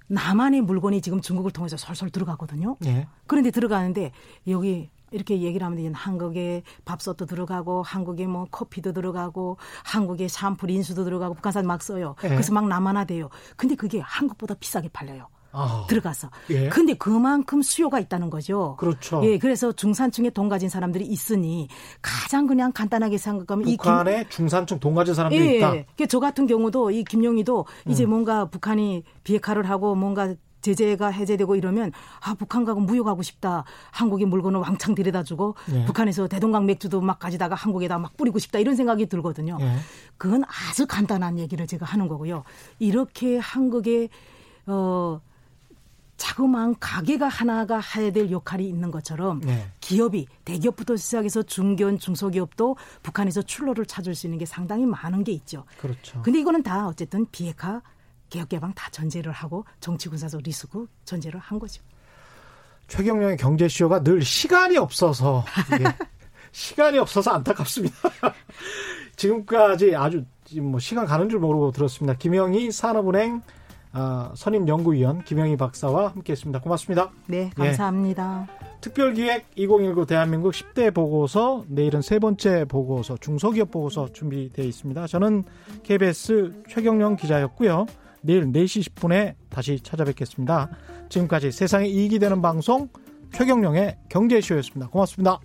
나만의 물건이 지금 중국을 통해서 솔솔 들어가거든요. 예. 그런데 들어가는데 여기 이렇게 얘기를 하면 되는 한국에 밥솥도 들어가고 한국에 뭐 커피도 들어가고 한국에 샴푸 린수도 들어가고 북한산 막 써요. 예. 그래서 막 남아나돼요. 근데 그게 한국보다 비싸게 팔려요. 아, 들어가서. 예. 근데 그만큼 수요가 있다는 거죠. 그렇죠. 예, 그래서 중산층에 돈 가진 사람들이 있으니 가장 그냥 간단하게 생각하면 북한에 이 김, 중산층 돈 가진 사람들이 예, 있다. 예. 저 같은 경우도 이 김용희도 음. 이제 뭔가 북한이 비핵화를 하고 뭔가 제재가 해제되고 이러면 아 북한하고 무역하고 싶다. 한국의 물건을 왕창 데려다주고 예. 북한에서 대동강 맥주도 막 가지다가 한국에다 막 뿌리고 싶다 이런 생각이 들거든요. 예. 그건 아주 간단한 얘기를 제가 하는 거고요. 이렇게 한국의 어 자그마한 가게가 하나가 해야 될 역할이 있는 것처럼 네. 기업이 대기업부터 시작해서 중견 중소기업도 북한에서 출로를 찾을 수 있는 게 상당히 많은 게 있죠. 그렇죠. 근데 이거는 다 어쨌든 비핵화 개혁 개방 다 전제를 하고 정치 군사적 리스크 전제를 한 거죠. 최경영의 경제쇼가 늘 시간이 없어서 시간이 없어서 안타깝습니다. 지금까지 아주 뭐 시간 가는 줄 모르고 들었습니다. 김영희 산업은행 어, 선임 연구위원 김영희 박사와 함께했습니다. 고맙습니다. 네, 감사합니다. 예. 특별기획 2019 대한민국 10대 보고서 내일은 세 번째 보고서 중소기업 보고서 준비되어 있습니다. 저는 KBS 최경영 기자였고요. 내일 4시 10분에 다시 찾아뵙겠습니다. 지금까지 세상에 이익이 되는 방송 최경령의 경제쇼였습니다. 고맙습니다.